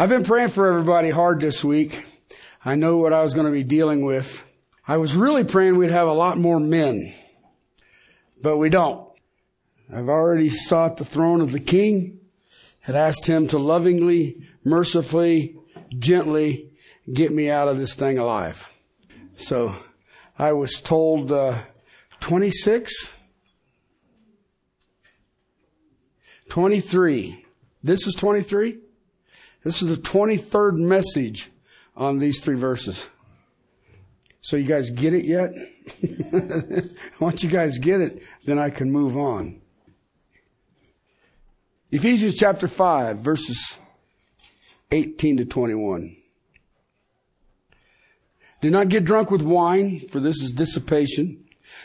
I've been praying for everybody hard this week. I know what I was going to be dealing with. I was really praying we'd have a lot more men, but we don't. I've already sought the throne of the king, had asked him to lovingly, mercifully, gently get me out of this thing alive. So I was told uh, 26, 23. This is 23. This is the 23rd message on these three verses. So you guys get it yet? Once you guys get it, then I can move on. Ephesians chapter 5, verses 18 to 21. Do not get drunk with wine, for this is dissipation,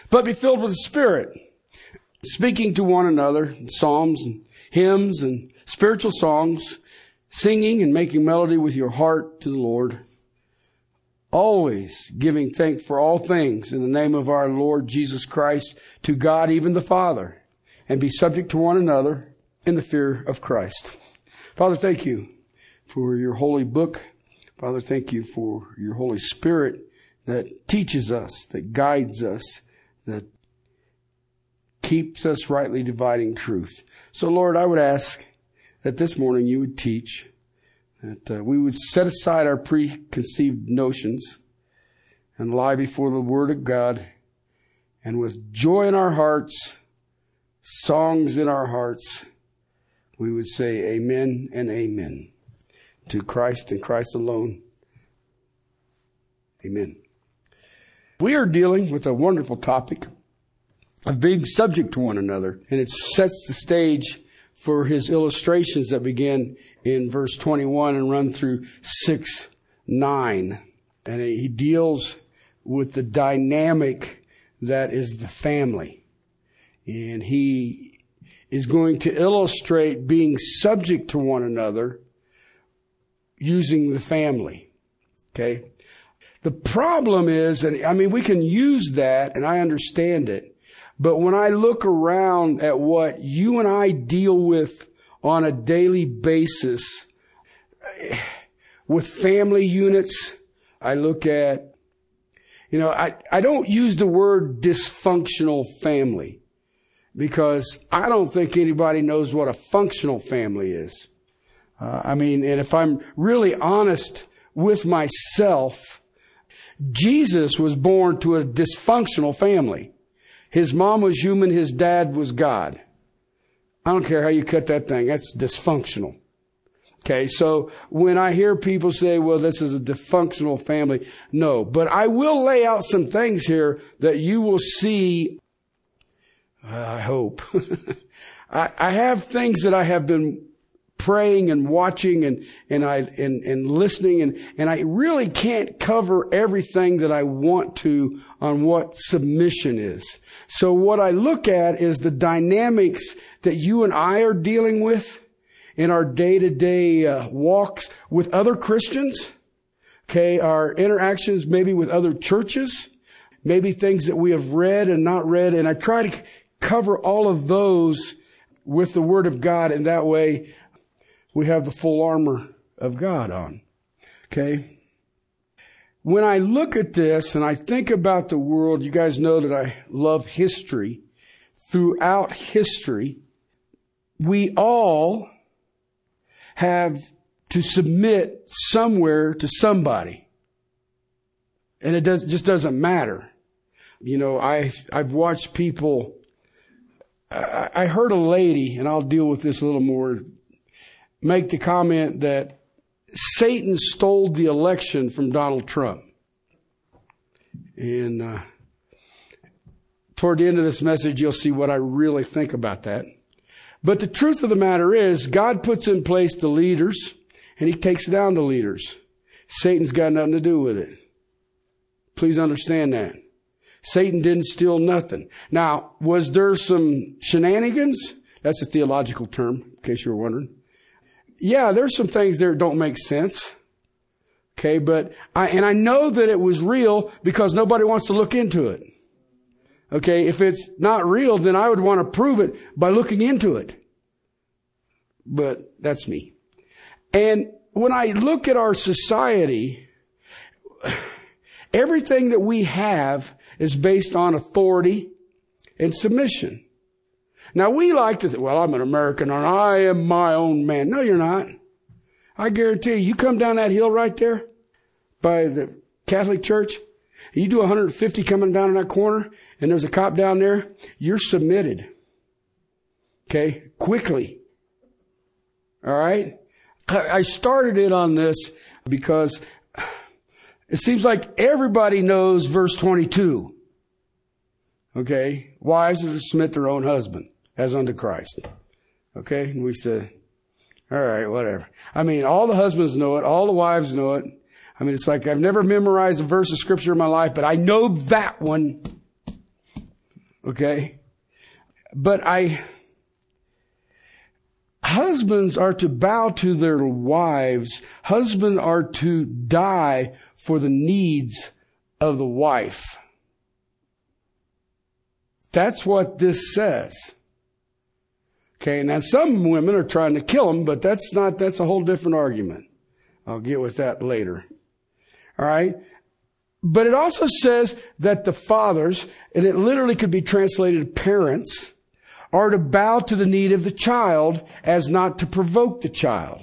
but be filled with the Spirit, speaking to one another, psalms and hymns and spiritual songs, singing and making melody with your heart to the Lord, always giving thanks for all things in the name of our Lord Jesus Christ to God, even the Father, and be subject to one another in the fear of Christ. Father, thank you for your holy book. Father, thank you for your Holy Spirit that teaches us, that guides us, that keeps us rightly dividing truth. So Lord, I would ask that this morning you would teach, that uh, we would set aside our preconceived notions and lie before the Word of God, and with joy in our hearts, songs in our hearts, we would say amen and amen to Christ and Christ alone. Amen. We are dealing with a wonderful topic of being subject to one another, and it sets the stage for his illustrations that begin in verse 21 and run through 6 9. And he deals with the dynamic that is the family. And he is going to illustrate being subject to one another using the family. Okay. The problem is, and I mean, we can use that and I understand it. But when I look around at what you and I deal with on a daily basis with family units, I look at, you know, I, I don't use the word dysfunctional family because I don't think anybody knows what a functional family is. Uh, I mean, and if I'm really honest with myself, Jesus was born to a dysfunctional family. His mom was human, his dad was God. I don't care how you cut that thing. That's dysfunctional. Okay, so when I hear people say, well, this is a dysfunctional family, no. But I will lay out some things here that you will see, I hope. I, I have things that I have been praying and watching and, and I, and, and listening and, and I really can't cover everything that I want to on what submission is. So what I look at is the dynamics that you and I are dealing with in our day-to-day uh, walks with other Christians. Okay, our interactions maybe with other churches, maybe things that we have read and not read, and I try to cover all of those with the Word of God, and that way we have the full armor of God on. Okay? When I look at this and I think about the world, you guys know that I love history. Throughout history, we all have to submit somewhere to somebody. And it does, just doesn't matter. You know, I, I've watched people, I, I heard a lady, and I'll deal with this a little more make the comment that Satan stole the election from Donald Trump. And uh, toward the end of this message, you'll see what I really think about that. But the truth of the matter is, God puts in place the leaders and he takes down the leaders. Satan's got nothing to do with it. Please understand that. Satan didn't steal nothing. Now, was there some shenanigans? That's a theological term, in case you were wondering yeah, there's some things there that don't make sense. Okay, but I, and I know that it was real because nobody wants to look into it. Okay, if it's not real, then I would want to prove it by looking into it. But that's me. And when I look at our society, everything that we have is based on authority and submission. Now we like to think, well, I'm an American and I am my own man. No, you're not. I guarantee you, you come down that hill right there by the Catholic Church, you do 150 coming down in that corner, and there's a cop down there, you're submitted. Okay? Quickly. Alright? I started it on this because it seems like everybody knows verse 22. Okay? Wives are to submit their own husband as unto Christ. Okay? And we said, all right, whatever. I mean, all the husbands know it. All the wives know it. I mean, it's like I've never memorized a verse of scripture in my life, but I know that one. Okay? But I, husbands are to bow to their wives. Husbands are to die for the needs of the wife. That's what this says. Okay, now some women are trying to kill him, but that's not, that's a whole different argument. I'll get with that later. Alright? But it also says that the fathers, and it literally could be translated parents, are to bow to the need of the child as not to provoke the child.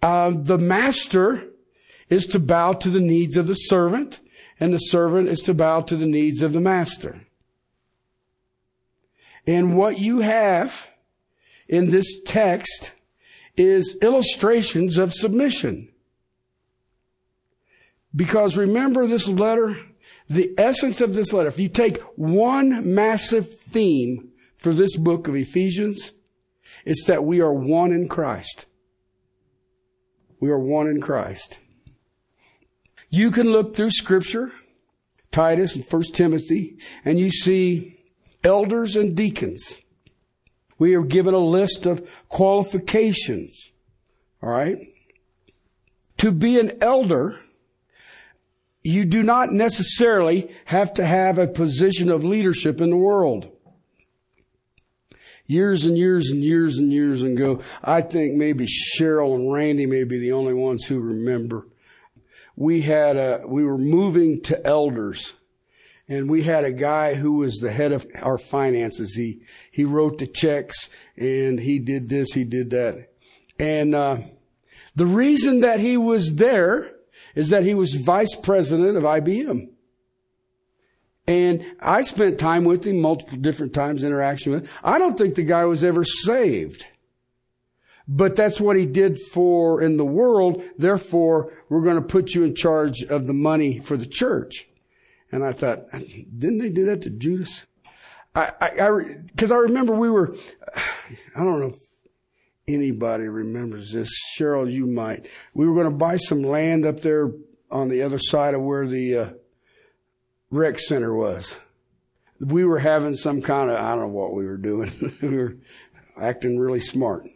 Uh, the master is to bow to the needs of the servant, and the servant is to bow to the needs of the master. And what you have in this text is illustrations of submission. Because remember this letter, the essence of this letter, if you take one massive theme for this book of Ephesians, it's that we are one in Christ. We are one in Christ. You can look through scripture, Titus and 1 Timothy, and you see elders and deacons. We are given a list of qualifications. All right. To be an elder, you do not necessarily have to have a position of leadership in the world. Years and years and years and years ago, I think maybe Cheryl and Randy may be the only ones who remember. We had a, we were moving to elders and we had a guy who was the head of our finances. He, he wrote the checks and he did this, he did that. And, uh, the reason that he was there is that he was vice president of IBM. And I spent time with him multiple different times, interaction with him. I don't think the guy was ever saved. But that's what he did for in the world. Therefore, we're going to put you in charge of the money for the church. And I thought, didn't they do that to Judas? I, I, because I, I, remember we were, I don't know if anybody remembers this. Cheryl, you might. We were going to buy some land up there on the other side of where the uh, rec center was. We were having some kind of, I don't know what we were doing. we were acting really smart.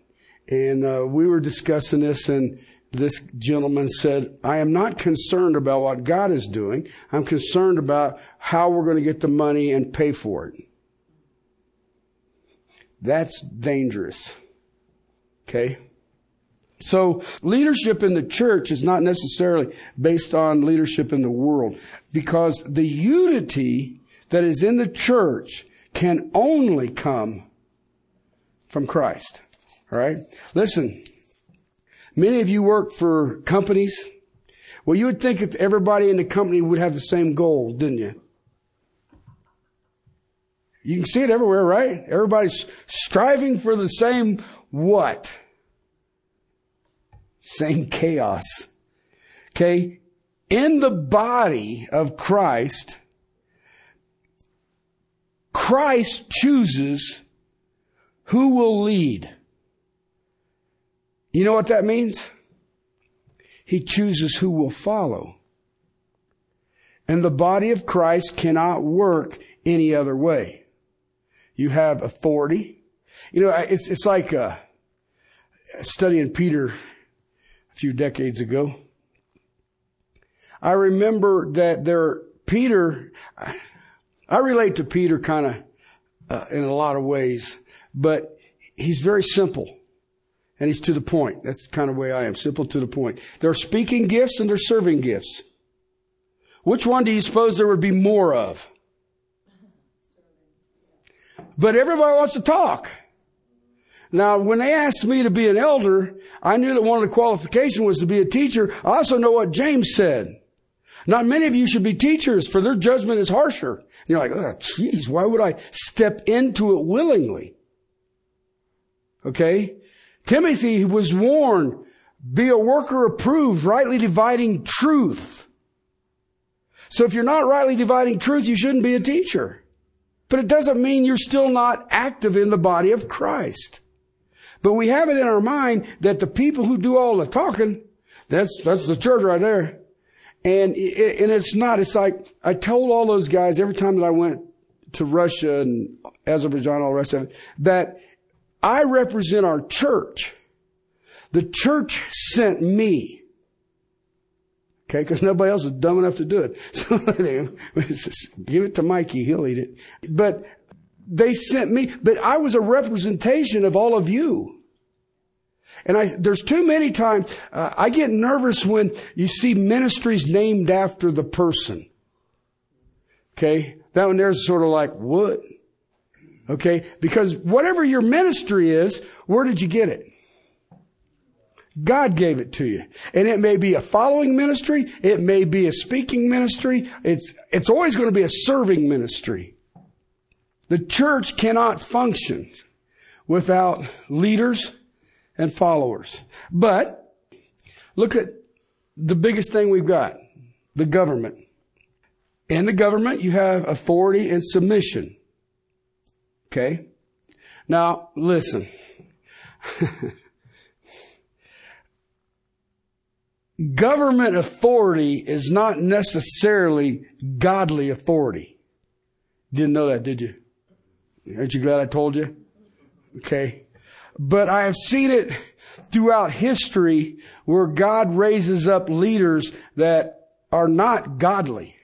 And uh, we were discussing this and this gentleman said, I am not concerned about what God is doing. I'm concerned about how we're going to get the money and pay for it. That's dangerous. Okay? So leadership in the church is not necessarily based on leadership in the world because the unity that is in the church can only come from Christ. All right? Listen, Many of you work for companies. Well, you would think that everybody in the company would have the same goal, didn't you? You can see it everywhere, right? Everybody's striving for the same what? Same chaos. Okay? In the body of Christ, Christ chooses who will lead. You know what that means? He chooses who will follow. And the body of Christ cannot work any other way. You have authority. You know, it's, it's like, uh, studying Peter a few decades ago. I remember that there, Peter, I relate to Peter kind of uh, in a lot of ways, but he's very simple. And he's to the point. That's the kind of way I am. Simple to the point. There are speaking gifts and there are serving gifts. Which one do you suppose there would be more of? But everybody wants to talk. Now, when they asked me to be an elder, I knew that one of the qualifications was to be a teacher. I also know what James said. Not many of you should be teachers, for their judgment is harsher. And you're like, oh, geez, why would I step into it willingly? Okay? Timothy was warned, be a worker approved, rightly dividing truth. So if you're not rightly dividing truth, you shouldn't be a teacher. But it doesn't mean you're still not active in the body of Christ. But we have it in our mind that the people who do all the talking, that's, that's the church right there. And, it, and it's not. It's like, I told all those guys every time that I went to Russia and Azerbaijan, all the rest of it, that I represent our church. The church sent me. Okay, because nobody else was dumb enough to do it. So give it to Mikey, he'll eat it. But they sent me, but I was a representation of all of you. And I, there's too many times, uh, I get nervous when you see ministries named after the person. Okay? That one there's sort of like, what? Okay? Because whatever your ministry is, where did you get it? God gave it to you. And it may be a following ministry. It may be a speaking ministry. It's, it's always going to be a serving ministry. The church cannot function without leaders and followers. But look at the biggest thing we've got. The government. In the government, you have authority and submission. Okay? Now, listen. Government authority is not necessarily godly authority. Didn't know that, did you? Aren't you glad I told you? Okay. But I have seen it throughout history where God raises up leaders that are not godly.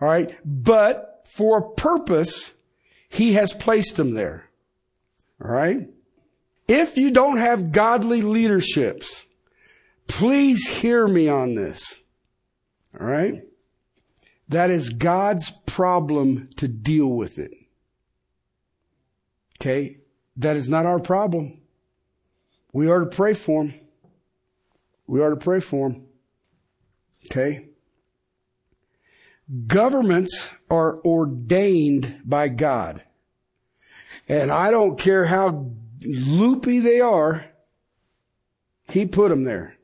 All right. But for a purpose, he has placed them there. All right. If you don't have godly leaderships, please hear me on this. All right. That is God's problem to deal with it. Okay. That is not our problem. We are to pray for them. We are to pray for them. Okay. Governments are ordained by God. And I don't care how loopy they are, He put them there.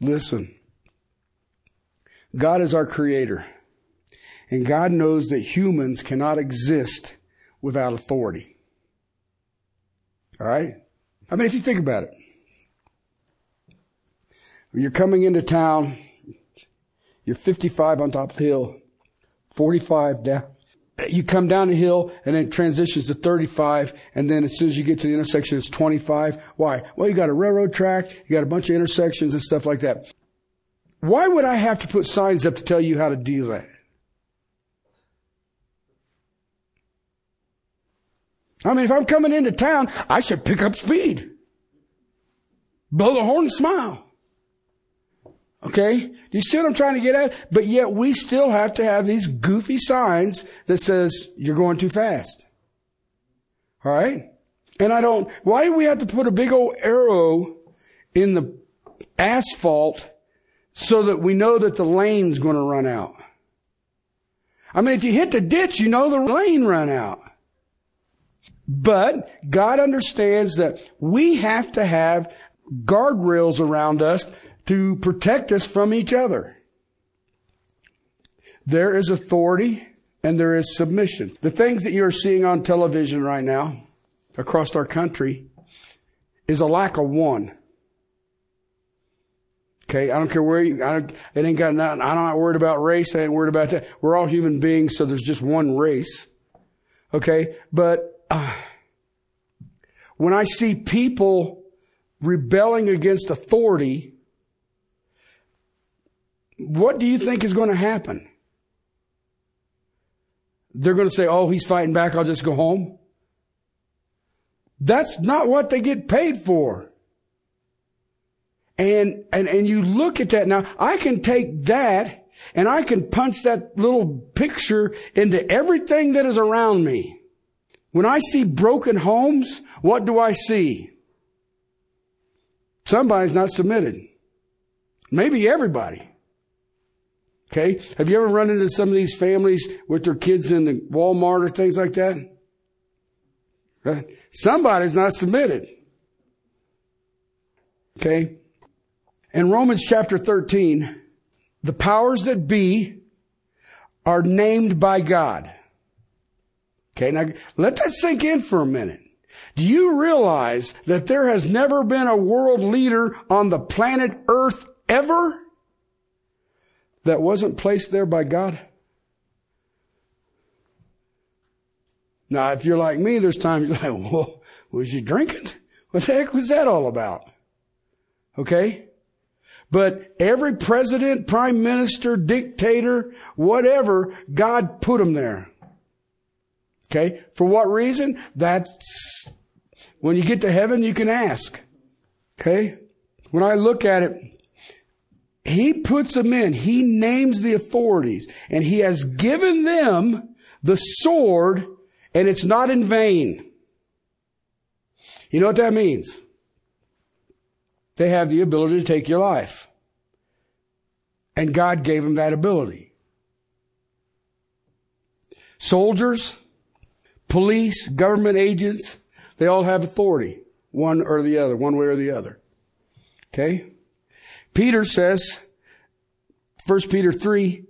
Listen. God is our creator. And God knows that humans cannot exist without authority. All right? I mean, if you think about it, you're coming into town, you're 55 on top of the hill, 45 down. You come down the hill and then it transitions to 35 and then as soon as you get to the intersection it's 25. Why? Well, you got a railroad track, you got a bunch of intersections and stuff like that. Why would I have to put signs up to tell you how to do that? I mean, if I'm coming into town, I should pick up speed. Blow the horn and smile. Okay? Do you see what I'm trying to get at? But yet we still have to have these goofy signs that says you're going too fast. Alright? And I don't, why do we have to put a big old arrow in the asphalt so that we know that the lane's going to run out? I mean, if you hit the ditch, you know the lane run out. But God understands that we have to have guardrails around us to protect us from each other. There is authority and there is submission. The things that you're seeing on television right now across our country is a lack of one. Okay, I don't care where you, I, it ain't got nothing, I'm not worried about race, I ain't worried about that. We're all human beings, so there's just one race. Okay, but uh, when I see people rebelling against authority, what do you think is going to happen? They're going to say, oh, he's fighting back, I'll just go home. That's not what they get paid for. And, and, and you look at that now, I can take that and I can punch that little picture into everything that is around me. When I see broken homes, what do I see? Somebody's not submitted. Maybe everybody. Okay? Have you ever run into some of these families with their kids in the Walmart or things like that? Right? Somebody's not submitted. Okay? In Romans chapter 13, the powers that be are named by God. Okay, now let that sink in for a minute. Do you realize that there has never been a world leader on the planet Earth ever that wasn't placed there by God? Now, if you're like me, there's times you're like, well, was you drinking? What the heck was that all about? Okay? But every president, prime minister, dictator, whatever, God put them there. Okay? For what reason? That's when you get to heaven, you can ask. Okay? When I look at it, he puts them in. He names the authorities and he has given them the sword and it's not in vain. You know what that means? They have the ability to take your life. And God gave them that ability. Soldiers, police, government agents, they all have authority, one or the other, one way or the other. Okay? Peter says, 1 Peter 3,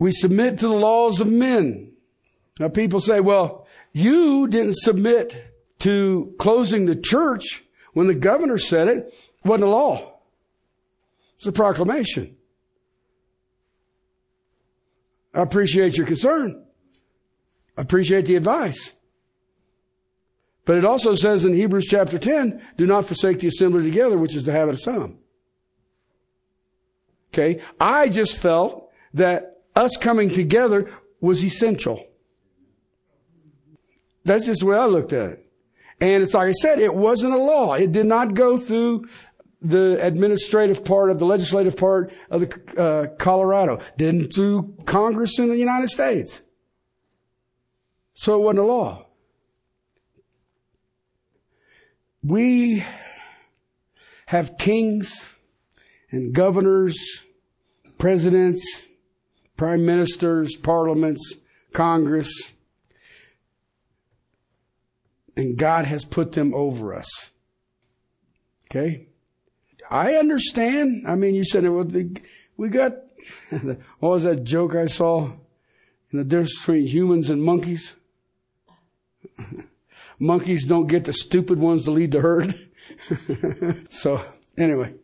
we submit to the laws of men. Now people say, well, you didn't submit to closing the church when the governor said it. It wasn't a law. It's a proclamation. I appreciate your concern. I appreciate the advice. But it also says in Hebrews chapter 10, do not forsake the assembly together, which is the habit of some. Okay. I just felt that us coming together was essential. That's just the way I looked at it. And it's like I said, it wasn't a law. It did not go through the administrative part of the legislative part of the uh, Colorado. Didn't through Congress in the United States. So it wasn't a law. We have kings and governors, presidents, prime ministers, parliaments, Congress, and God has put them over us. Okay? I understand. I mean, you said, it. well, we got, what was that joke I saw? The difference between humans and monkeys? monkeys don't get the stupid ones to lead the herd. so, anyway.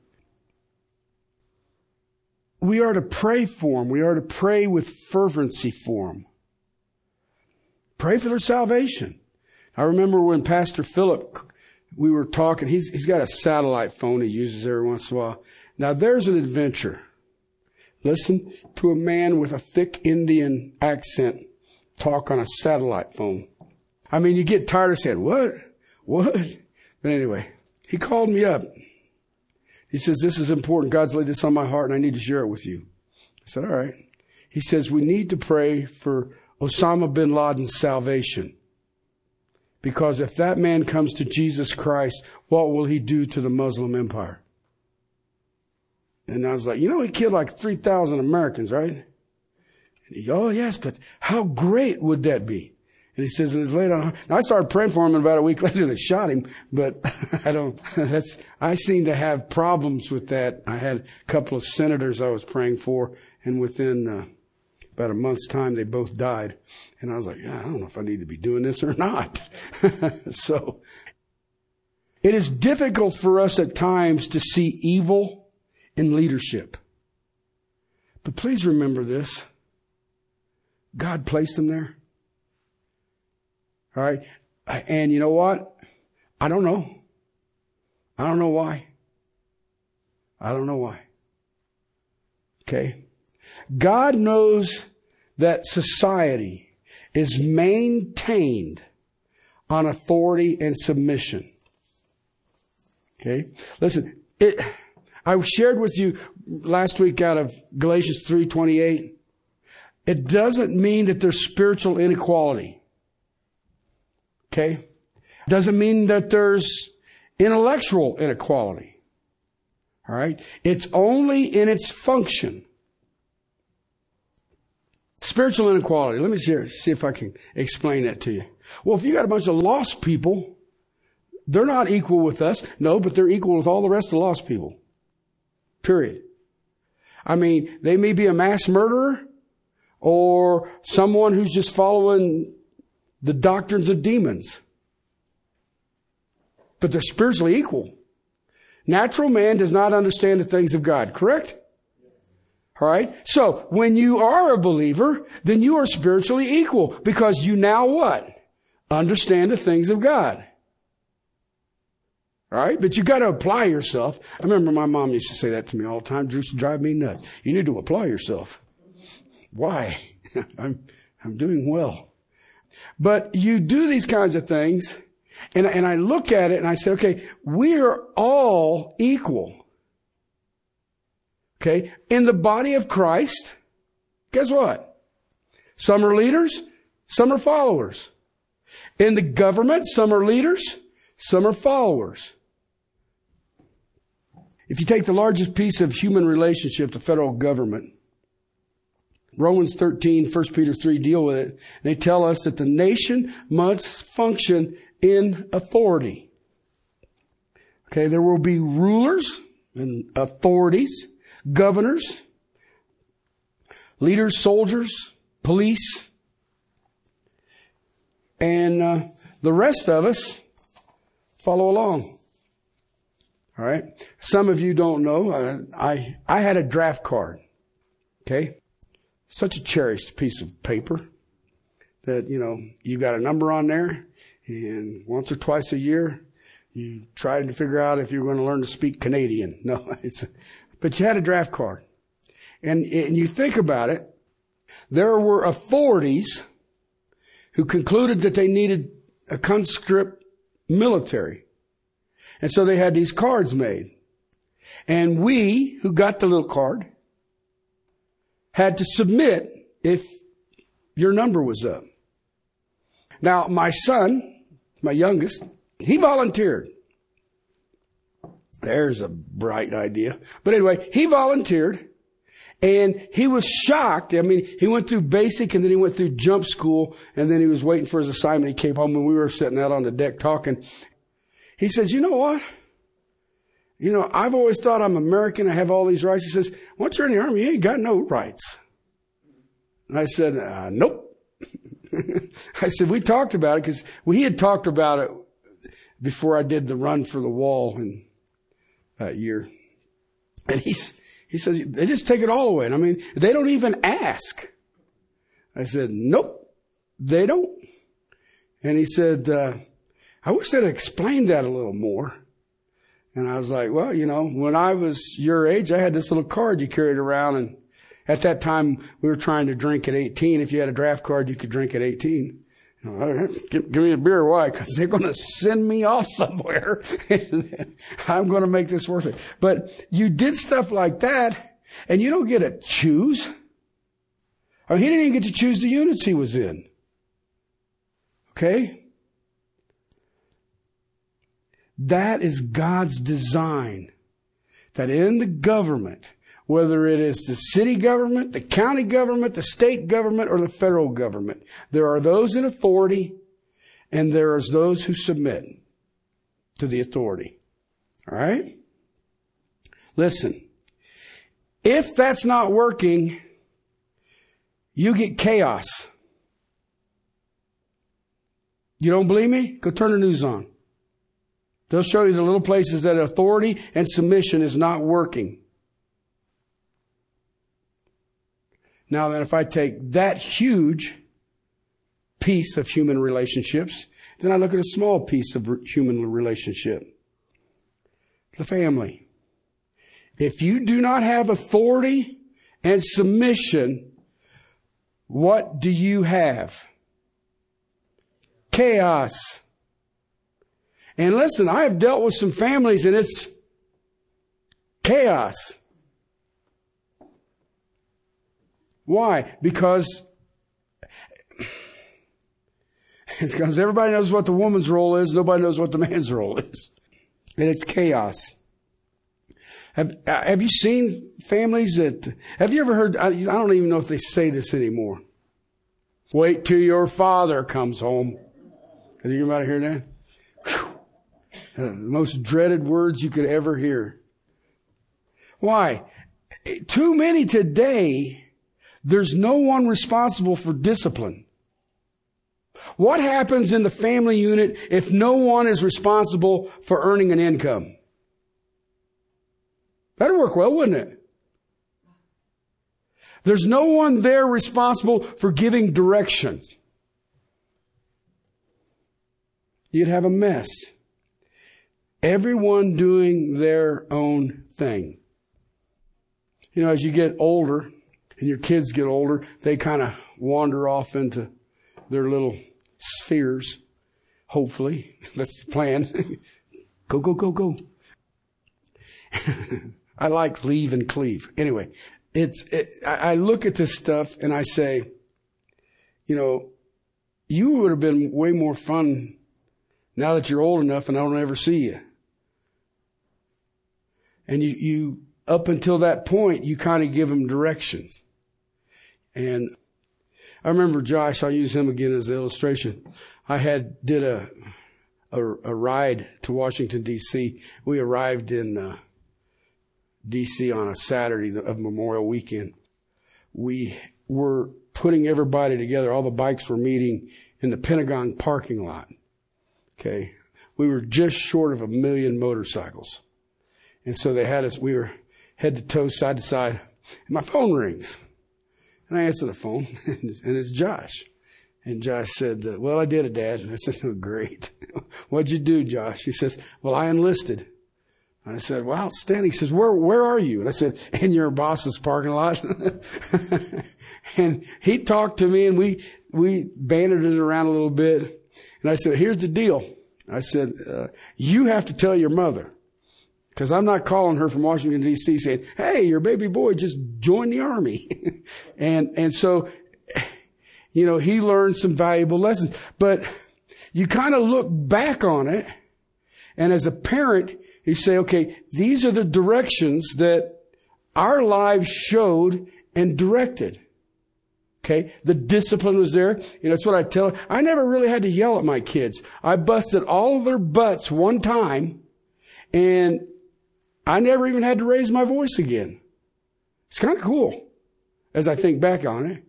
We are to pray for them. We are to pray with fervency for them. Pray for their salvation. I remember when Pastor Philip, we were talking, he's, he's got a satellite phone he uses every once in a while. Now there's an adventure. Listen to a man with a thick Indian accent talk on a satellite phone. I mean, you get tired of saying, what? What? But anyway, he called me up. He says, this is important. God's laid this on my heart and I need to share it with you. I said, all right. He says, we need to pray for Osama bin Laden's salvation. Because if that man comes to Jesus Christ, what will he do to the Muslim empire? And I was like, you know, he killed like 3,000 Americans, right? And he, oh, yes, but how great would that be? And he says, and it's later on. I started praying for him, and about a week later they shot him. But I don't, that's, I seem to have problems with that. I had a couple of senators I was praying for, and within, uh, about a month's time, they both died. And I was like, I don't know if I need to be doing this or not. so it is difficult for us at times to see evil in leadership. But please remember this. God placed them there. All right. And you know what? I don't know. I don't know why. I don't know why. Okay. God knows that society is maintained on authority and submission. Okay? Listen, it, I shared with you last week out of Galatians 3:28. It doesn't mean that there's spiritual inequality. Okay? Doesn't mean that there's intellectual inequality. All right? It's only in its function. Spiritual inequality. Let me see, see if I can explain that to you. Well, if you got a bunch of lost people, they're not equal with us. No, but they're equal with all the rest of the lost people. Period. I mean, they may be a mass murderer or someone who's just following the doctrines of demons. But they're spiritually equal. Natural man does not understand the things of God, correct? All right. So when you are a believer, then you are spiritually equal because you now what? Understand the things of God. All right. But you got to apply yourself. I remember my mom used to say that to me all the time. Just drive me nuts. You need to apply yourself. Why? I'm, I'm doing well. But you do these kinds of things and, and I look at it and I say, okay, we are all equal. Okay. In the body of Christ, guess what? Some are leaders, some are followers. In the government, some are leaders, some are followers. If you take the largest piece of human relationship, the federal government, Romans 13, 1 Peter 3 deal with it. They tell us that the nation must function in authority. Okay, there will be rulers and authorities governors, leaders, soldiers, police, and uh, the rest of us follow along. All right. Some of you don't know. Uh, I I had a draft card. Okay, such a cherished piece of paper that you know you got a number on there, and once or twice a year you tried to figure out if you were going to learn to speak Canadian. No, it's but you had a draft card. And, and you think about it, there were authorities who concluded that they needed a conscript military. And so they had these cards made. And we, who got the little card, had to submit if your number was up. Now, my son, my youngest, he volunteered. There's a bright idea. But anyway, he volunteered and he was shocked. I mean, he went through basic and then he went through jump school and then he was waiting for his assignment. He came home and we were sitting out on the deck talking. He says, you know what? You know, I've always thought I'm American. I have all these rights. He says, once you're in the army, you ain't got no rights. And I said, uh, nope. I said, we talked about it because we had talked about it before I did the run for the wall and that year. And he's, he says, they just take it all away. And I mean, they don't even ask. I said, nope, they don't. And he said, uh, I wish they'd explained that a little more. And I was like, well, you know, when I was your age, I had this little card you carried around. And at that time, we were trying to drink at 18. If you had a draft card, you could drink at 18 give, give me a beer. Why? Because they're going to send me off somewhere. I'm going to make this worth it. But you did stuff like that, and you don't get to choose. I mean, he didn't even get to choose the units he was in. Okay? That is God's design. That in the government, whether it is the city government, the county government, the state government, or the federal government. There are those in authority and there is those who submit to the authority. All right? Listen. If that's not working, you get chaos. You don't believe me? Go turn the news on. They'll show you the little places that authority and submission is not working. Now then, if I take that huge piece of human relationships, then I look at a small piece of human relationship. The family. If you do not have authority and submission, what do you have? Chaos. And listen, I have dealt with some families and it's chaos. Why? Because it's because everybody knows what the woman's role is, nobody knows what the man's role is. And it's chaos. Have, have you seen families that, have you ever heard, I, I don't even know if they say this anymore. Wait till your father comes home. Have you ever heard that? Uh, the most dreaded words you could ever hear. Why? Too many today, there's no one responsible for discipline. What happens in the family unit if no one is responsible for earning an income? That'd work well, wouldn't it? There's no one there responsible for giving directions. You'd have a mess. Everyone doing their own thing. You know, as you get older and your kids get older, they kind of wander off into their little spheres. Hopefully. That's the plan. go, go, go, go. I like leave and cleave. Anyway, it's, it, I look at this stuff and I say, you know, you would have been way more fun now that you're old enough and I don't ever see you. And you, you, up until that point, you kind of give them directions. And I remember Josh, I'll use him again as an illustration. I had, did a, a, a ride to Washington DC. We arrived in, uh, DC on a Saturday of Memorial Weekend. We were putting everybody together. All the bikes were meeting in the Pentagon parking lot. Okay. We were just short of a million motorcycles. And so they had us, we were head to toe, side to side. And my phone rings. And I answer the phone, and it's Josh. And Josh said, Well, I did it, Dad. And I said, Oh, great. What'd you do, Josh? He says, Well, I enlisted. And I said, well, outstanding. He says, where, where are you? And I said, in your boss's parking lot. and he talked to me and we, we banded it around a little bit. And I said, here's the deal. I said, uh, you have to tell your mother. Cause I'm not calling her from Washington DC saying, Hey, your baby boy just joined the army. and, and so, you know, he learned some valuable lessons, but you kind of look back on it. And as a parent, you say, okay, these are the directions that our lives showed and directed. Okay. The discipline was there. You know, that's what I tell. I never really had to yell at my kids. I busted all of their butts one time and I never even had to raise my voice again. It's kind of cool as I think back on it.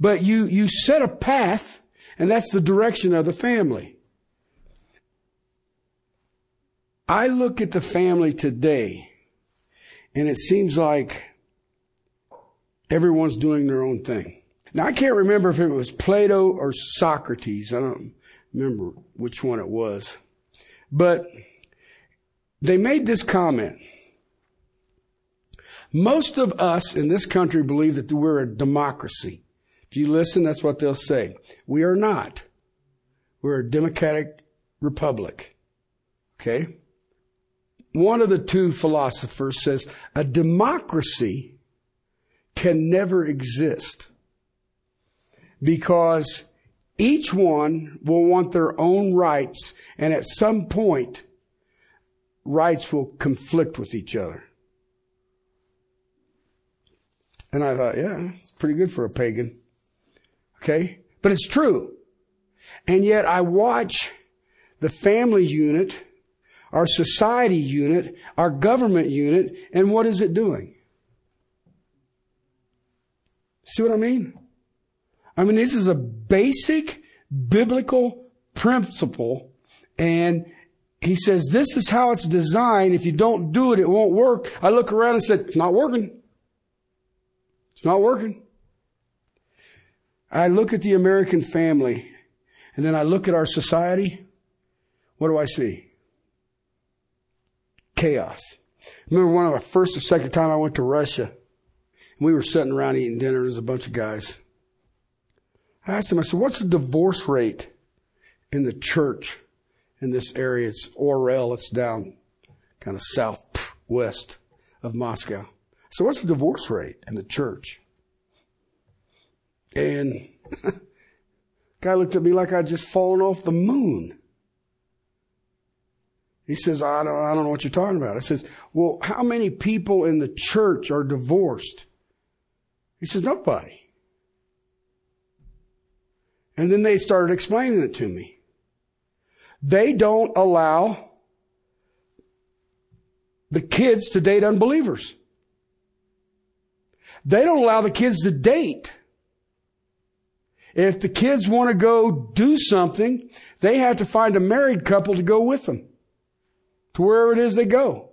But you, you set a path and that's the direction of the family. I look at the family today and it seems like everyone's doing their own thing. Now I can't remember if it was Plato or Socrates. I don't remember which one it was. But they made this comment. Most of us in this country believe that we're a democracy. If you listen, that's what they'll say. We are not. We're a democratic republic. Okay? one of the two philosophers says a democracy can never exist because each one will want their own rights and at some point rights will conflict with each other. And I thought, yeah, it's pretty good for a pagan. Okay. But it's true. And yet I watch the family unit our society unit, our government unit, and what is it doing? See what I mean? I mean, this is a basic biblical principle, and he says, this is how it's designed. If you don't do it, it won't work. I look around and said, it's not working. It's not working. I look at the American family, and then I look at our society. What do I see? chaos. Remember one of the first or second time I went to Russia. We were sitting around eating dinner. There's a bunch of guys. I asked them, I said, what's the divorce rate in the church in this area. It's Orel. It's down kind of southwest of Moscow. So what's the divorce rate in the church? And guy looked at me like I'd just fallen off the moon. He says, I don't, I don't know what you're talking about. I says, well, how many people in the church are divorced? He says, nobody. And then they started explaining it to me. They don't allow the kids to date unbelievers. They don't allow the kids to date. If the kids want to go do something, they have to find a married couple to go with them to wherever it is they go.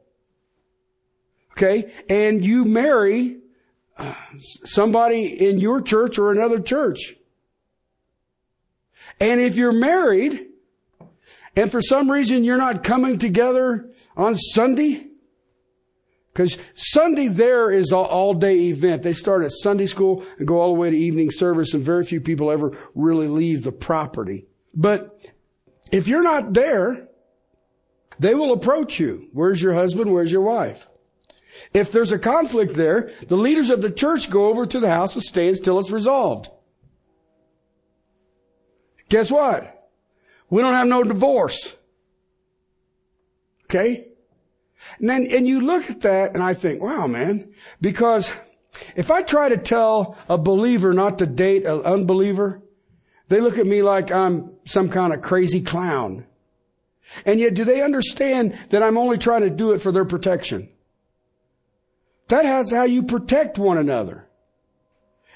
Okay. And you marry uh, somebody in your church or another church. And if you're married and for some reason you're not coming together on Sunday, because Sunday there is an all day event. They start at Sunday school and go all the way to evening service, and very few people ever really leave the property. But if you're not there, they will approach you. Where's your husband? Where's your wife? If there's a conflict there, the leaders of the church go over to the house and stay until it's resolved. Guess what? We don't have no divorce. Okay? And then, and you look at that and I think, wow, man, because if I try to tell a believer not to date an unbeliever, they look at me like I'm some kind of crazy clown. And yet, do they understand that I'm only trying to do it for their protection? That has how you protect one another.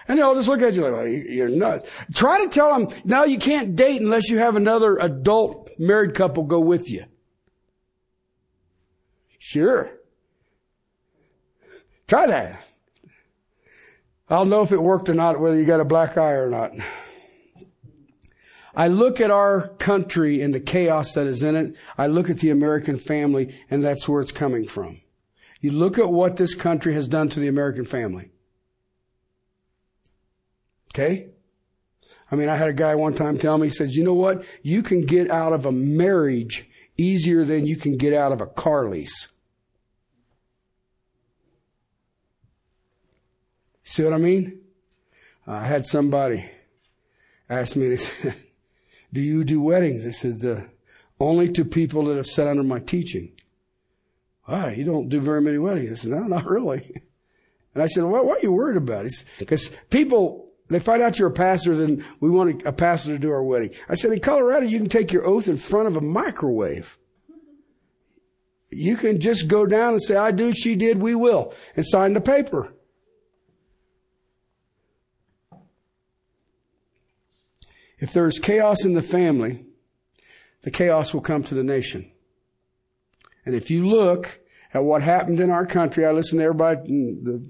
And they'll just look at you like, well, you're nuts. Try to tell them, no, you can't date unless you have another adult married couple go with you. Sure. Try that. I'll know if it worked or not, whether you got a black eye or not. I look at our country and the chaos that is in it. I look at the American family and that's where it's coming from. You look at what this country has done to the American family. Okay? I mean, I had a guy one time tell me, he says, you know what? You can get out of a marriage easier than you can get out of a car lease. See what I mean? I had somebody ask me, they said, do you do weddings? I said, uh, only to people that have sat under my teaching. Ah, you don't do very many weddings. I said, no, not really. And I said, well, what are you worried about? Because people they find out you're a pastor, then we want a pastor to do our wedding. I said, in Colorado, you can take your oath in front of a microwave. You can just go down and say, I do, she did, we will, and sign the paper. If there is chaos in the family, the chaos will come to the nation. And if you look at what happened in our country, I listen to everybody, the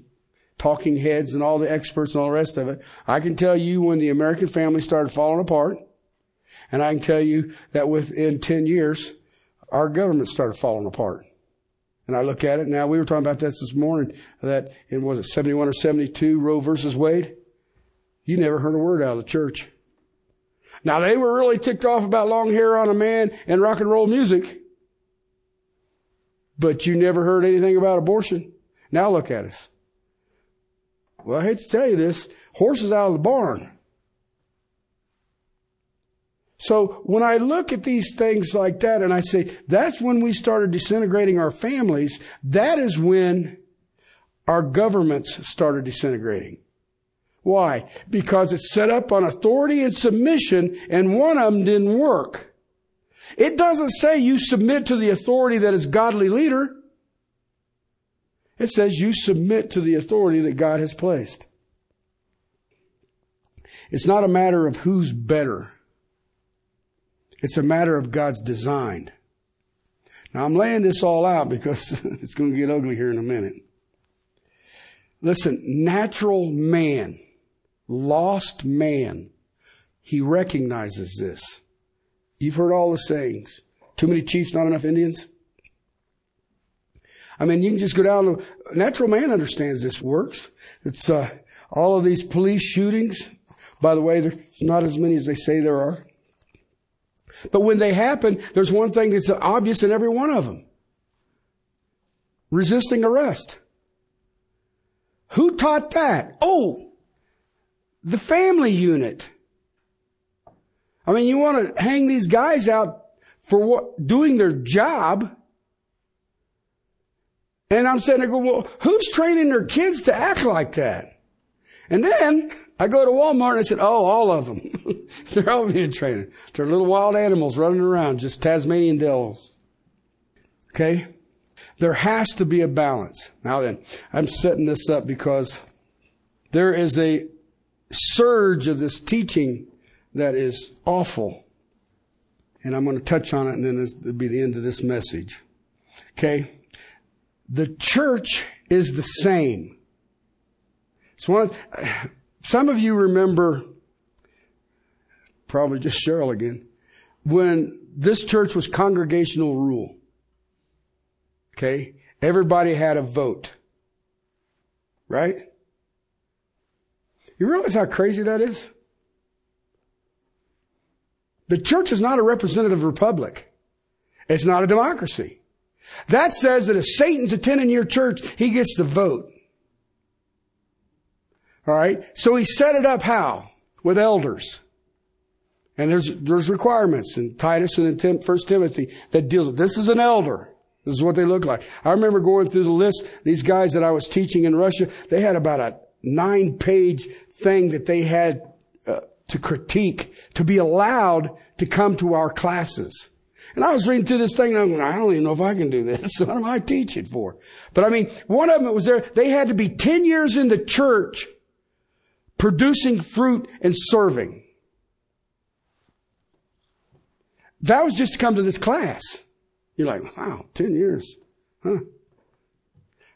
talking heads and all the experts and all the rest of it. I can tell you when the American family started falling apart, and I can tell you that within 10 years, our government started falling apart. And I look at it now, we were talking about this this morning, that it was it 71 or 72, Roe versus Wade? You never heard a word out of the church. Now they were really ticked off about long hair on a man and rock and roll music. But you never heard anything about abortion. Now look at us. Well, I hate to tell you this, horses out of the barn. So when I look at these things like that and I say, that's when we started disintegrating our families, that is when our governments started disintegrating. Why? Because it's set up on authority and submission and one of them didn't work. It doesn't say you submit to the authority that is godly leader. It says you submit to the authority that God has placed. It's not a matter of who's better. It's a matter of God's design. Now I'm laying this all out because it's going to get ugly here in a minute. Listen, natural man, lost man, he recognizes this. You've heard all the sayings. Too many chiefs, not enough Indians. I mean, you can just go down the, natural man understands this works. It's, uh, all of these police shootings. By the way, there's not as many as they say there are. But when they happen, there's one thing that's obvious in every one of them. Resisting arrest. Who taught that? Oh, the family unit. I mean, you want to hang these guys out for what, doing their job. And I'm sitting there going, well, who's training their kids to act like that? And then I go to Walmart and I said, oh, all of them. They're all being trained. They're little wild animals running around, just Tasmanian devils. Okay? There has to be a balance. Now then, I'm setting this up because there is a surge of this teaching that is awful. And I'm going to touch on it and then will be the end of this message. Okay? The church is the same. It's one of, some of you remember, probably just Cheryl again, when this church was congregational rule. Okay? Everybody had a vote. Right? You realize how crazy that is? The church is not a representative republic. It's not a democracy. That says that if Satan's attending your church, he gets to vote. All right. So he set it up how? With elders. And there's, there's requirements in Titus and in First Timothy that deals with, this is an elder. This is what they look like. I remember going through the list, these guys that I was teaching in Russia, they had about a nine page thing that they had uh, to critique to be allowed to come to our classes. And I was reading through this thing and I'm going, I don't even know if I can do this. what am I teaching for? But I mean, one of them was there. They had to be 10 years in the church producing fruit and serving. That was just to come to this class. You're like, wow, 10 years. Huh?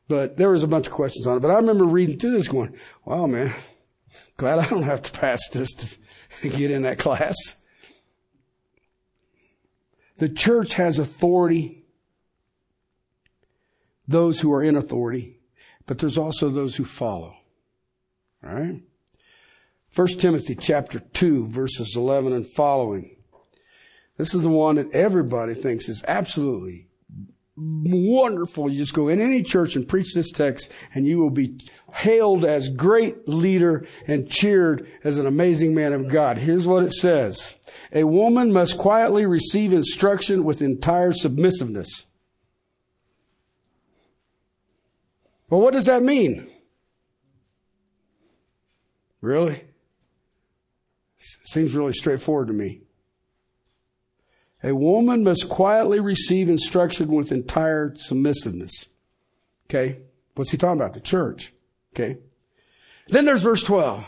But there was a bunch of questions on it. But I remember reading through this going, wow, man, glad I don't have to pass this to get in that class. The church has authority, those who are in authority, but there's also those who follow. All right? 1 Timothy chapter 2 verses 11 and following. This is the one that everybody thinks is absolutely wonderful. You just go in any church and preach this text and you will be hailed as great leader and cheered as an amazing man of God. Here's what it says. A woman must quietly receive instruction with entire submissiveness. Well, what does that mean? Really? Seems really straightforward to me. A woman must quietly receive instruction with entire submissiveness. Okay? What's he talking about? The church. Okay? Then there's verse 12.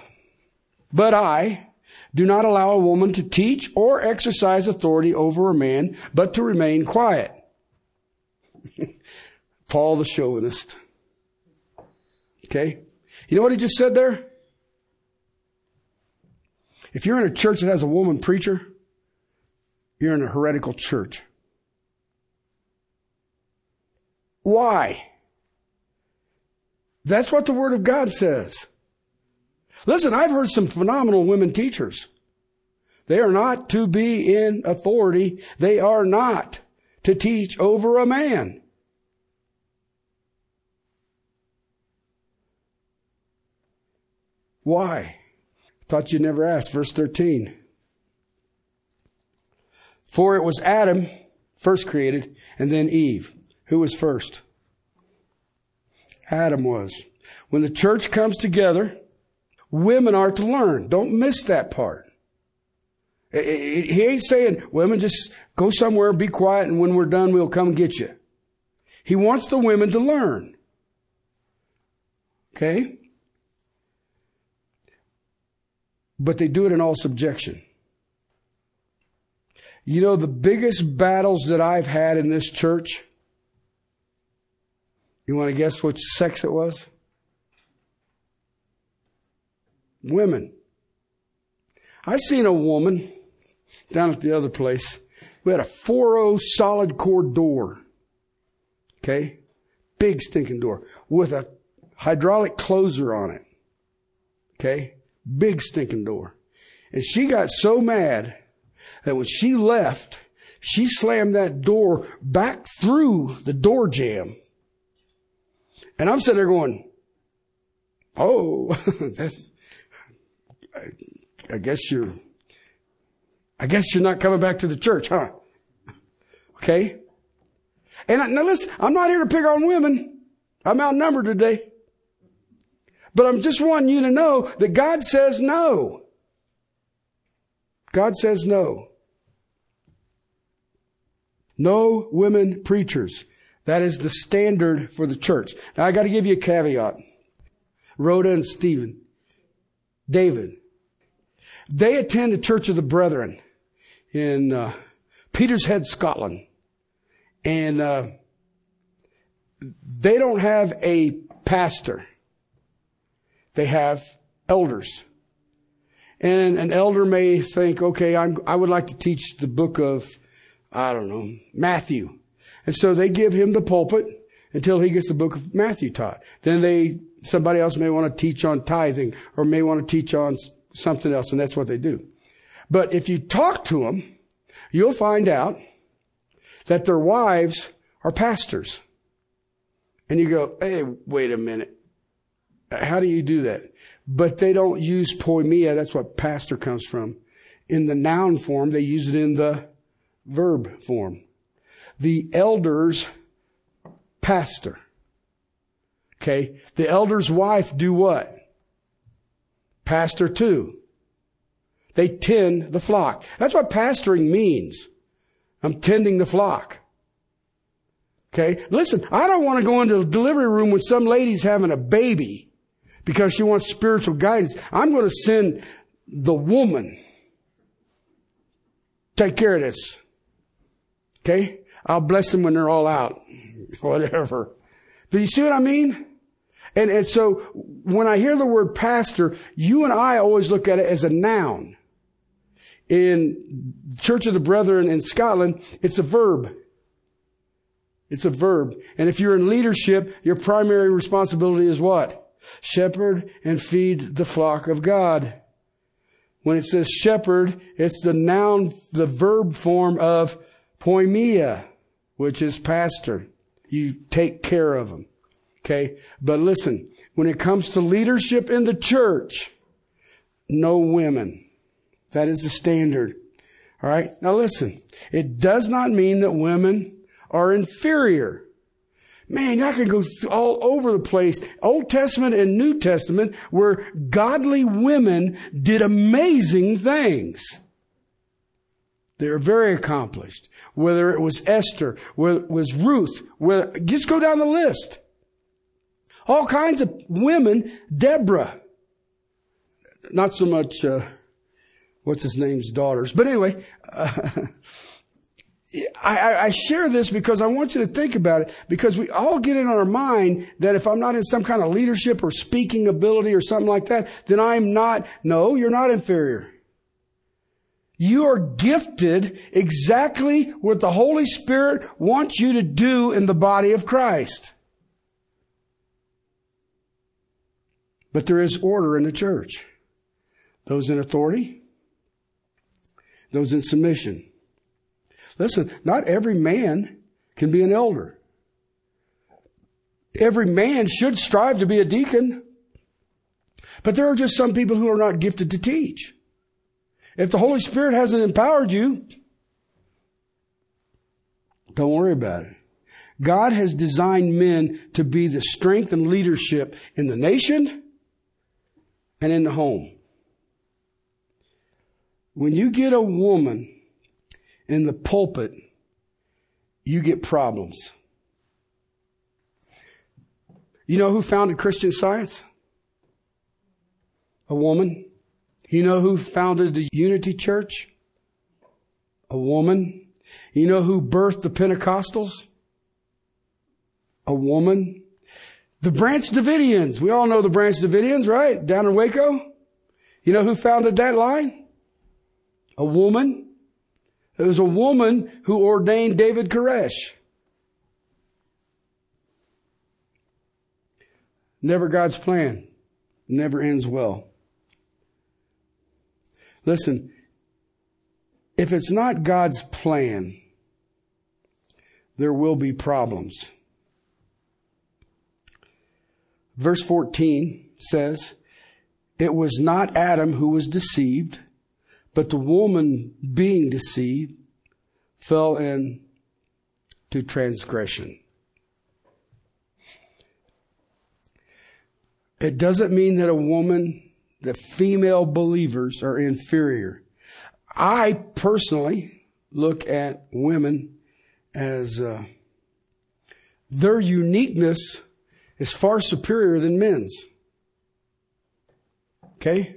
But I do not allow a woman to teach or exercise authority over a man, but to remain quiet. Paul the chauvinist. Okay? You know what he just said there? If you're in a church that has a woman preacher, you're in a heretical church. Why? That's what the Word of God says. Listen, I've heard some phenomenal women teachers. They are not to be in authority. They are not to teach over a man. Why? Thought you'd never ask. Verse 13. For it was Adam first created and then Eve. Who was first? Adam was. When the church comes together, women are to learn. Don't miss that part. He ain't saying, women, just go somewhere, be quiet, and when we're done, we'll come get you. He wants the women to learn. Okay? but they do it in all subjection. You know, the biggest battles that I've had in this church, you want to guess which sex it was? Women. I seen a woman down at the other place We had a 4 solid core door. Okay? Big stinking door with a hydraulic closer on it. Okay? Big stinking door. And she got so mad that when she left, she slammed that door back through the door jamb. And I'm sitting there going, oh, that's, I, I guess you're, I guess you're not coming back to the church, huh? Okay? And I, now listen, I'm not here to pick on women. I'm outnumbered today. But I'm just wanting you to know that God says no. God says no. No women preachers. That is the standard for the church. Now I got to give you a caveat. Rhoda and Stephen, David, they attend the Church of the Brethren in uh, Peterhead, Scotland, and uh, they don't have a pastor. They have elders. And an elder may think, okay, I'm, I would like to teach the book of, I don't know, Matthew. And so they give him the pulpit until he gets the book of Matthew taught. Then they, somebody else may want to teach on tithing or may want to teach on something else, and that's what they do. But if you talk to them, you'll find out that their wives are pastors. And you go, hey, wait a minute. How do you do that? But they don't use poimaia. That's what pastor comes from. In the noun form, they use it in the verb form. The elders pastor. Okay. The elder's wife do what? Pastor too. They tend the flock. That's what pastoring means. I'm tending the flock. Okay. Listen, I don't want to go into the delivery room when some lady's having a baby because she wants spiritual guidance. I'm going to send the woman. Take care of this. Okay. I'll bless them when they're all out. Whatever. Do you see what I mean? And, and so when I hear the word pastor, you and I always look at it as a noun. In Church of the Brethren in Scotland, it's a verb. It's a verb. And if you're in leadership, your primary responsibility is what? Shepherd and feed the flock of God. When it says shepherd, it's the noun, the verb form of poimia, which is pastor. You take care of them. Okay. But listen, when it comes to leadership in the church, no women. That is the standard. All right. Now listen, it does not mean that women are inferior. Man, I can go all over the place, Old Testament and New Testament, where godly women did amazing things. They were very accomplished. Whether it was Esther, whether it was Ruth, whether, just go down the list. All kinds of women, Deborah. Not so much, uh, what's his name's daughters. But anyway, uh, I, I, share this because I want you to think about it because we all get in our mind that if I'm not in some kind of leadership or speaking ability or something like that, then I'm not, no, you're not inferior. You are gifted exactly what the Holy Spirit wants you to do in the body of Christ. But there is order in the church. Those in authority, those in submission. Listen, not every man can be an elder. Every man should strive to be a deacon. But there are just some people who are not gifted to teach. If the Holy Spirit hasn't empowered you, don't worry about it. God has designed men to be the strength and leadership in the nation and in the home. When you get a woman in the pulpit, you get problems. You know who founded Christian Science? A woman. You know who founded the Unity Church? A woman. You know who birthed the Pentecostals? A woman. The Branch Davidians. We all know the Branch Davidians, right? Down in Waco. You know who founded that line? A woman. It was a woman who ordained David Koresh. Never God's plan. Never ends well. Listen, if it's not God's plan, there will be problems. Verse 14 says, It was not Adam who was deceived, but the woman being deceived fell into transgression. It doesn't mean that a woman, the female believers are inferior. I personally look at women as uh, their uniqueness is far superior than men's. Okay?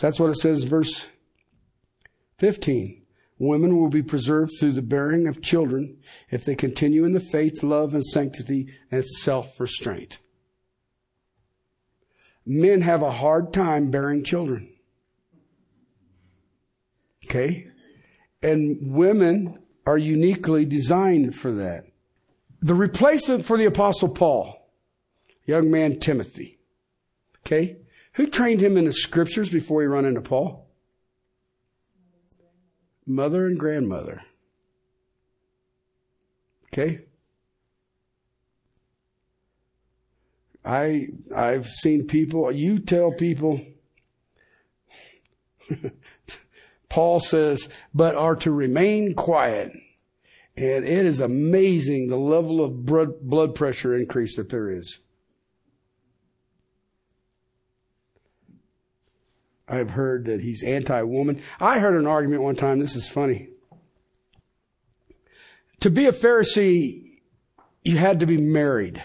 That's what it says, verse 15. Women will be preserved through the bearing of children if they continue in the faith, love, and sanctity and self restraint. Men have a hard time bearing children. Okay? And women are uniquely designed for that. The replacement for the apostle Paul, young man Timothy. Okay? Who trained him in the scriptures before he run into Paul? Mother and grandmother. Okay? I I've seen people you tell people Paul says, but are to remain quiet. And it is amazing the level of blood blood pressure increase that there is. I've heard that he's anti woman. I heard an argument one time, this is funny. To be a Pharisee, you had to be married.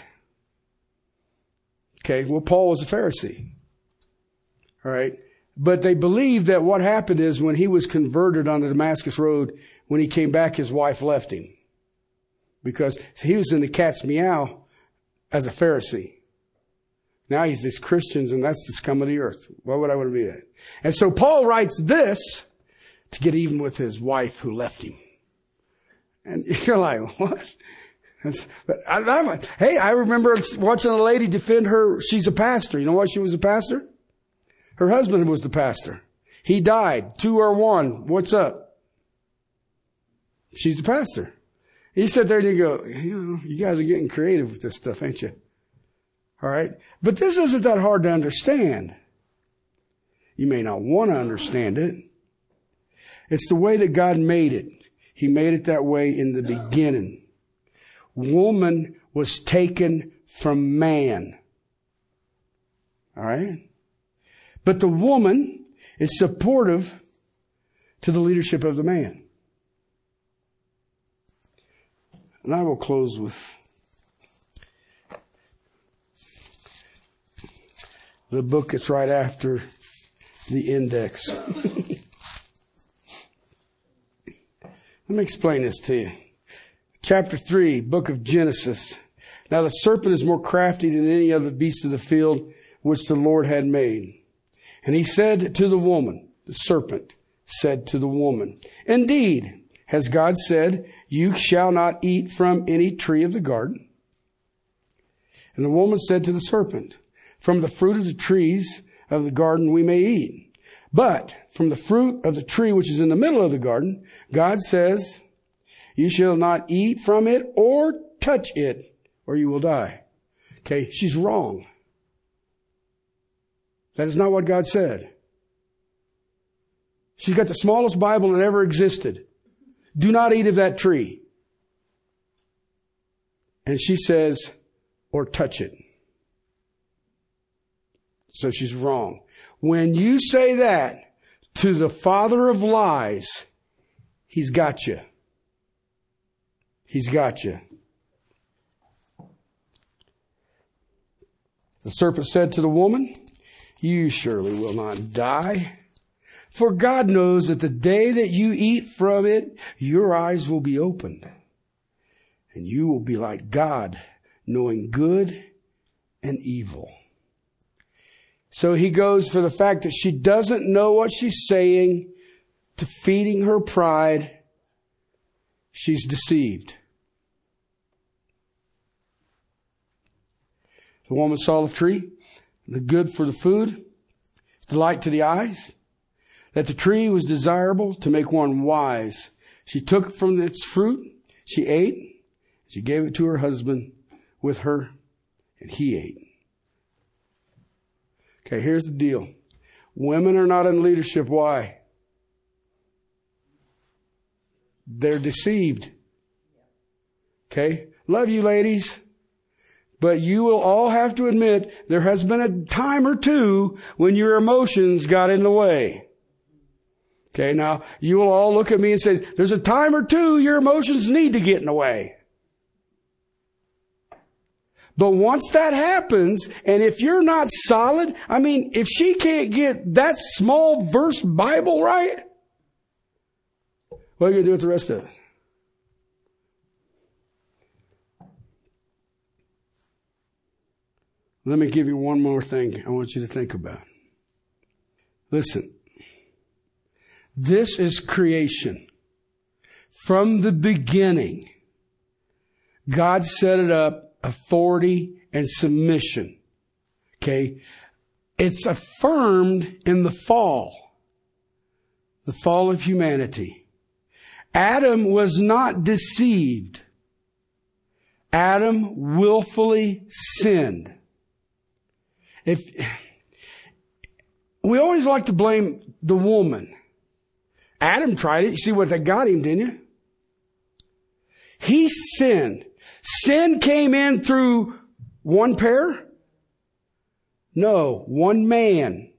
Okay, well, Paul was a Pharisee. All right. But they believe that what happened is when he was converted on the Damascus Road, when he came back, his wife left him. Because he was in the cat's meow as a Pharisee. Now he's these Christians and that's the scum of the earth. Why would I want to be that? And so Paul writes this to get even with his wife who left him. And you're like, what? I, am hey, I remember watching a lady defend her. She's a pastor. You know why she was a pastor? Her husband was the pastor. He died. Two or one. What's up? She's the pastor. He sat there and you go, you know, you guys are getting creative with this stuff, ain't you? All right. But this isn't that hard to understand. You may not want to understand it. It's the way that God made it. He made it that way in the beginning. Woman was taken from man. All right. But the woman is supportive to the leadership of the man. And I will close with the book that's right after the index. Let me explain this to you. Chapter 3, book of Genesis. Now the serpent is more crafty than any other beast of the field which the Lord had made. And he said to the woman, the serpent said to the woman, Indeed, has God said, You shall not eat from any tree of the garden? And the woman said to the serpent, From the fruit of the trees of the garden we may eat. But from the fruit of the tree which is in the middle of the garden, God says, You shall not eat from it or touch it, or you will die. Okay, she's wrong. That is not what God said. She's got the smallest Bible that ever existed. Do not eat of that tree. And she says, or touch it. So she's wrong. When you say that to the father of lies, he's got you. He's got you. The serpent said to the woman, you surely will not die. For God knows that the day that you eat from it, your eyes will be opened. And you will be like God, knowing good and evil. So he goes for the fact that she doesn't know what she's saying to feeding her pride. She's deceived. The woman saw the tree the good for the food, it's the light to the eyes. that the tree was desirable to make one wise. She took from its fruit, she ate, she gave it to her husband with her, and he ate. Okay, here's the deal. Women are not in leadership. Why? They're deceived. Okay? Love you, ladies. But you will all have to admit there has been a time or two when your emotions got in the way. Okay, now you will all look at me and say, there's a time or two your emotions need to get in the way. But once that happens, and if you're not solid, I mean, if she can't get that small verse Bible right, what are you going to do with the rest of it? Let me give you one more thing I want you to think about. Listen. This is creation. From the beginning, God set it up authority and submission. Okay. It's affirmed in the fall, the fall of humanity. Adam was not deceived. Adam willfully sinned. If we always like to blame the woman. Adam tried it. You see what that got him, didn't you? He sinned. Sin came in through one pair? No, one man.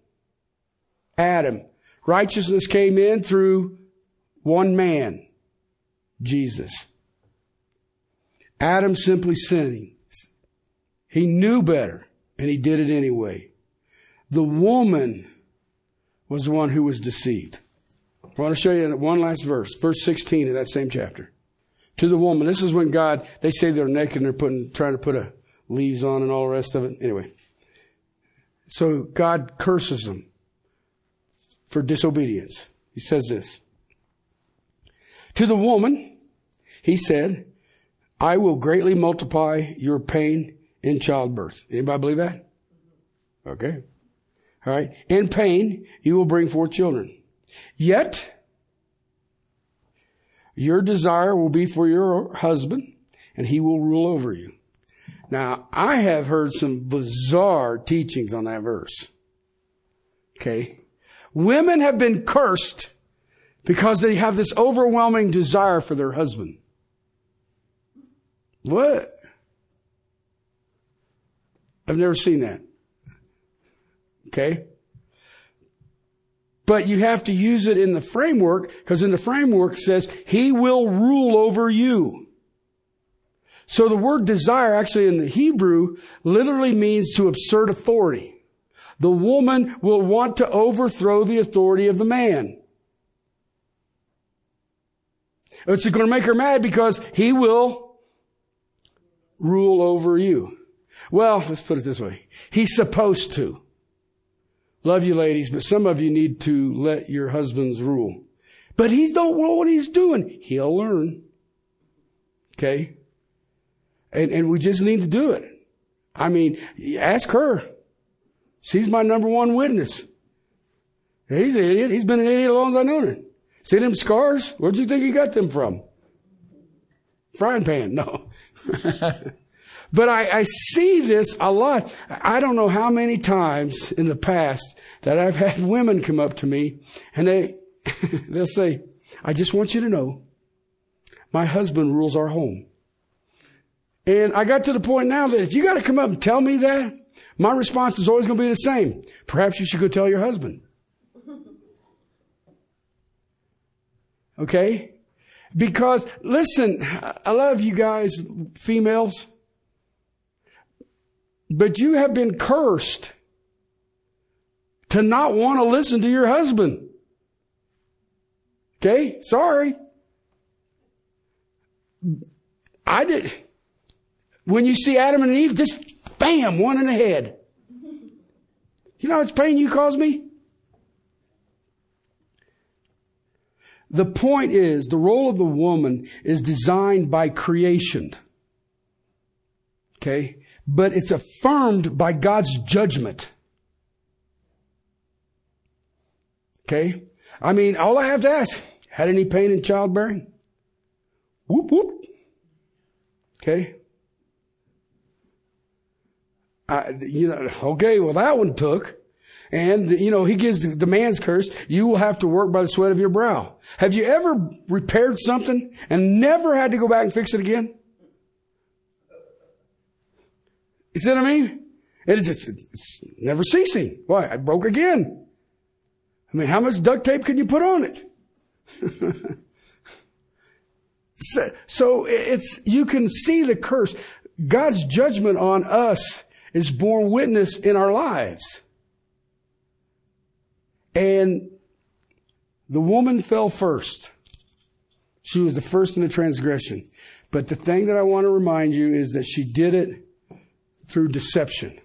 Adam. Righteousness came in through one man. Jesus. Adam simply sinning. He knew better and he did it anyway. The woman was the one who was deceived. I want to show you one last verse, verse 16 of that same chapter. To the woman, this is when God, they say they're naked and they're putting, trying to put a leaves on and all the rest of it. Anyway. So God curses them for disobedience. He says this. To the woman, he said, I will greatly multiply your pain in childbirth. Anybody believe that? Okay. All right. In pain, you will bring forth children. Yet, your desire will be for your husband, and he will rule over you. Now, I have heard some bizarre teachings on that verse. Okay. Women have been cursed because they have this overwhelming desire for their husband. What? I've never seen that. Okay? But you have to use it in the framework because in the framework says, He will rule over you. So the word desire actually in the Hebrew literally means to assert authority. The woman will want to overthrow the authority of the man. It's going to make her mad because he will rule over you. Well, let's put it this way. He's supposed to. Love you ladies, but some of you need to let your husbands rule. But he don't know what he's doing. He'll learn. Okay? And, and we just need to do it. I mean, ask her. She's my number one witness. He's an idiot. He's been an idiot as long as I've known him. See them scars? Where'd you think he got them from? Frying pan. No. But I, I, see this a lot. I don't know how many times in the past that I've had women come up to me and they, they'll say, I just want you to know my husband rules our home. And I got to the point now that if you got to come up and tell me that, my response is always going to be the same. Perhaps you should go tell your husband. Okay? Because listen, I love you guys, females. But you have been cursed to not want to listen to your husband. Okay? Sorry. I did. When you see Adam and Eve, just bam, one in the head. You know how much pain you caused me? The point is, the role of the woman is designed by creation. Okay? But it's affirmed by God's judgment. Okay? I mean, all I have to ask, had any pain in childbearing? Whoop, whoop. Okay. I, you know, okay, well that one took. And, you know, he gives the man's curse. You will have to work by the sweat of your brow. Have you ever repaired something and never had to go back and fix it again? You see what I mean? It is, it's, it's never ceasing. Why? I broke again. I mean, how much duct tape can you put on it? so, so it's, you can see the curse. God's judgment on us is borne witness in our lives. And the woman fell first. She was the first in the transgression. But the thing that I want to remind you is that she did it through deception.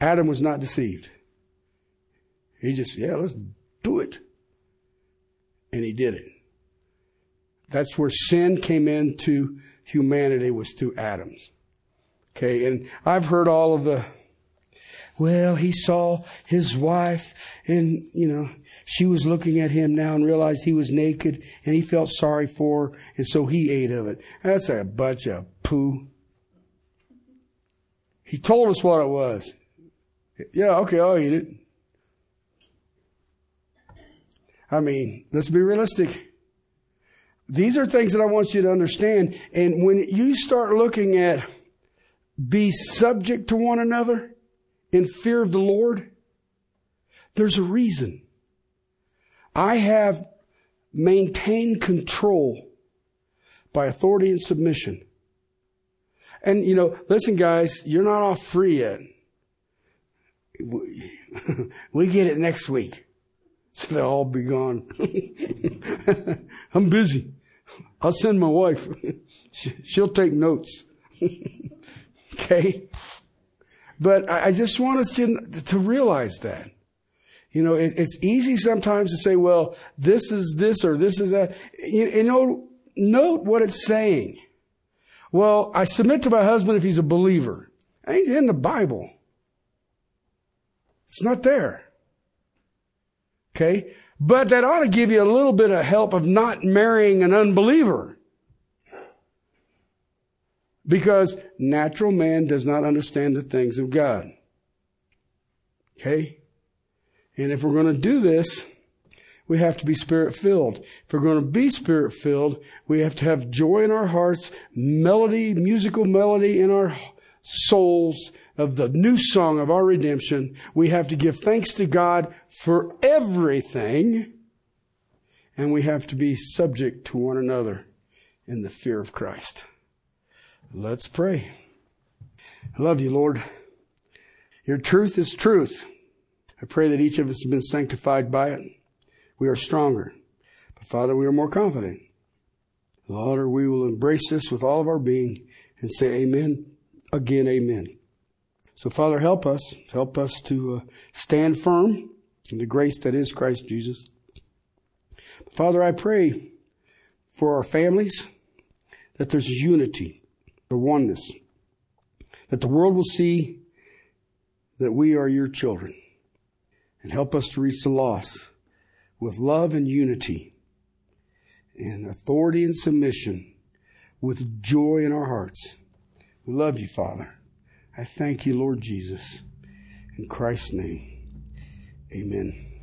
Adam was not deceived. He just, yeah, let's do it. And he did it. That's where sin came into humanity was through Adam's. Okay, and I've heard all of the well, he saw his wife and, you know, she was looking at him now and realized he was naked and he felt sorry for her and so he ate of it. That's a bunch of poo. He told us what it was. Yeah, okay, I'll eat it. I mean, let's be realistic. These are things that I want you to understand. And when you start looking at be subject to one another, in fear of the Lord? There's a reason. I have maintained control by authority and submission. And, you know, listen, guys, you're not all free yet. We get it next week. So they'll all be gone. I'm busy. I'll send my wife. She'll take notes. okay? But I just want us to, to realize that. You know, it, it's easy sometimes to say, well, this is this or this is that. You know, note what it's saying. Well, I submit to my husband if he's a believer. He's in the Bible. It's not there. Okay? But that ought to give you a little bit of help of not marrying an unbeliever. Because natural man does not understand the things of God. Okay? And if we're going to do this, we have to be spirit filled. If we're going to be spirit filled, we have to have joy in our hearts, melody, musical melody in our souls of the new song of our redemption. We have to give thanks to God for everything. And we have to be subject to one another in the fear of Christ. Let's pray. I love you, Lord. Your truth is truth. I pray that each of us has been sanctified by it. We are stronger. But Father, we are more confident. Lord, we will embrace this with all of our being and say amen. Again, amen. So Father, help us. Help us to uh, stand firm in the grace that is Christ Jesus. Father, I pray for our families that there's unity the oneness. That the world will see that we are your children and help us to reach the lost with love and unity and authority and submission with joy in our hearts. We love you, Father. I thank you, Lord Jesus. In Christ's name, amen.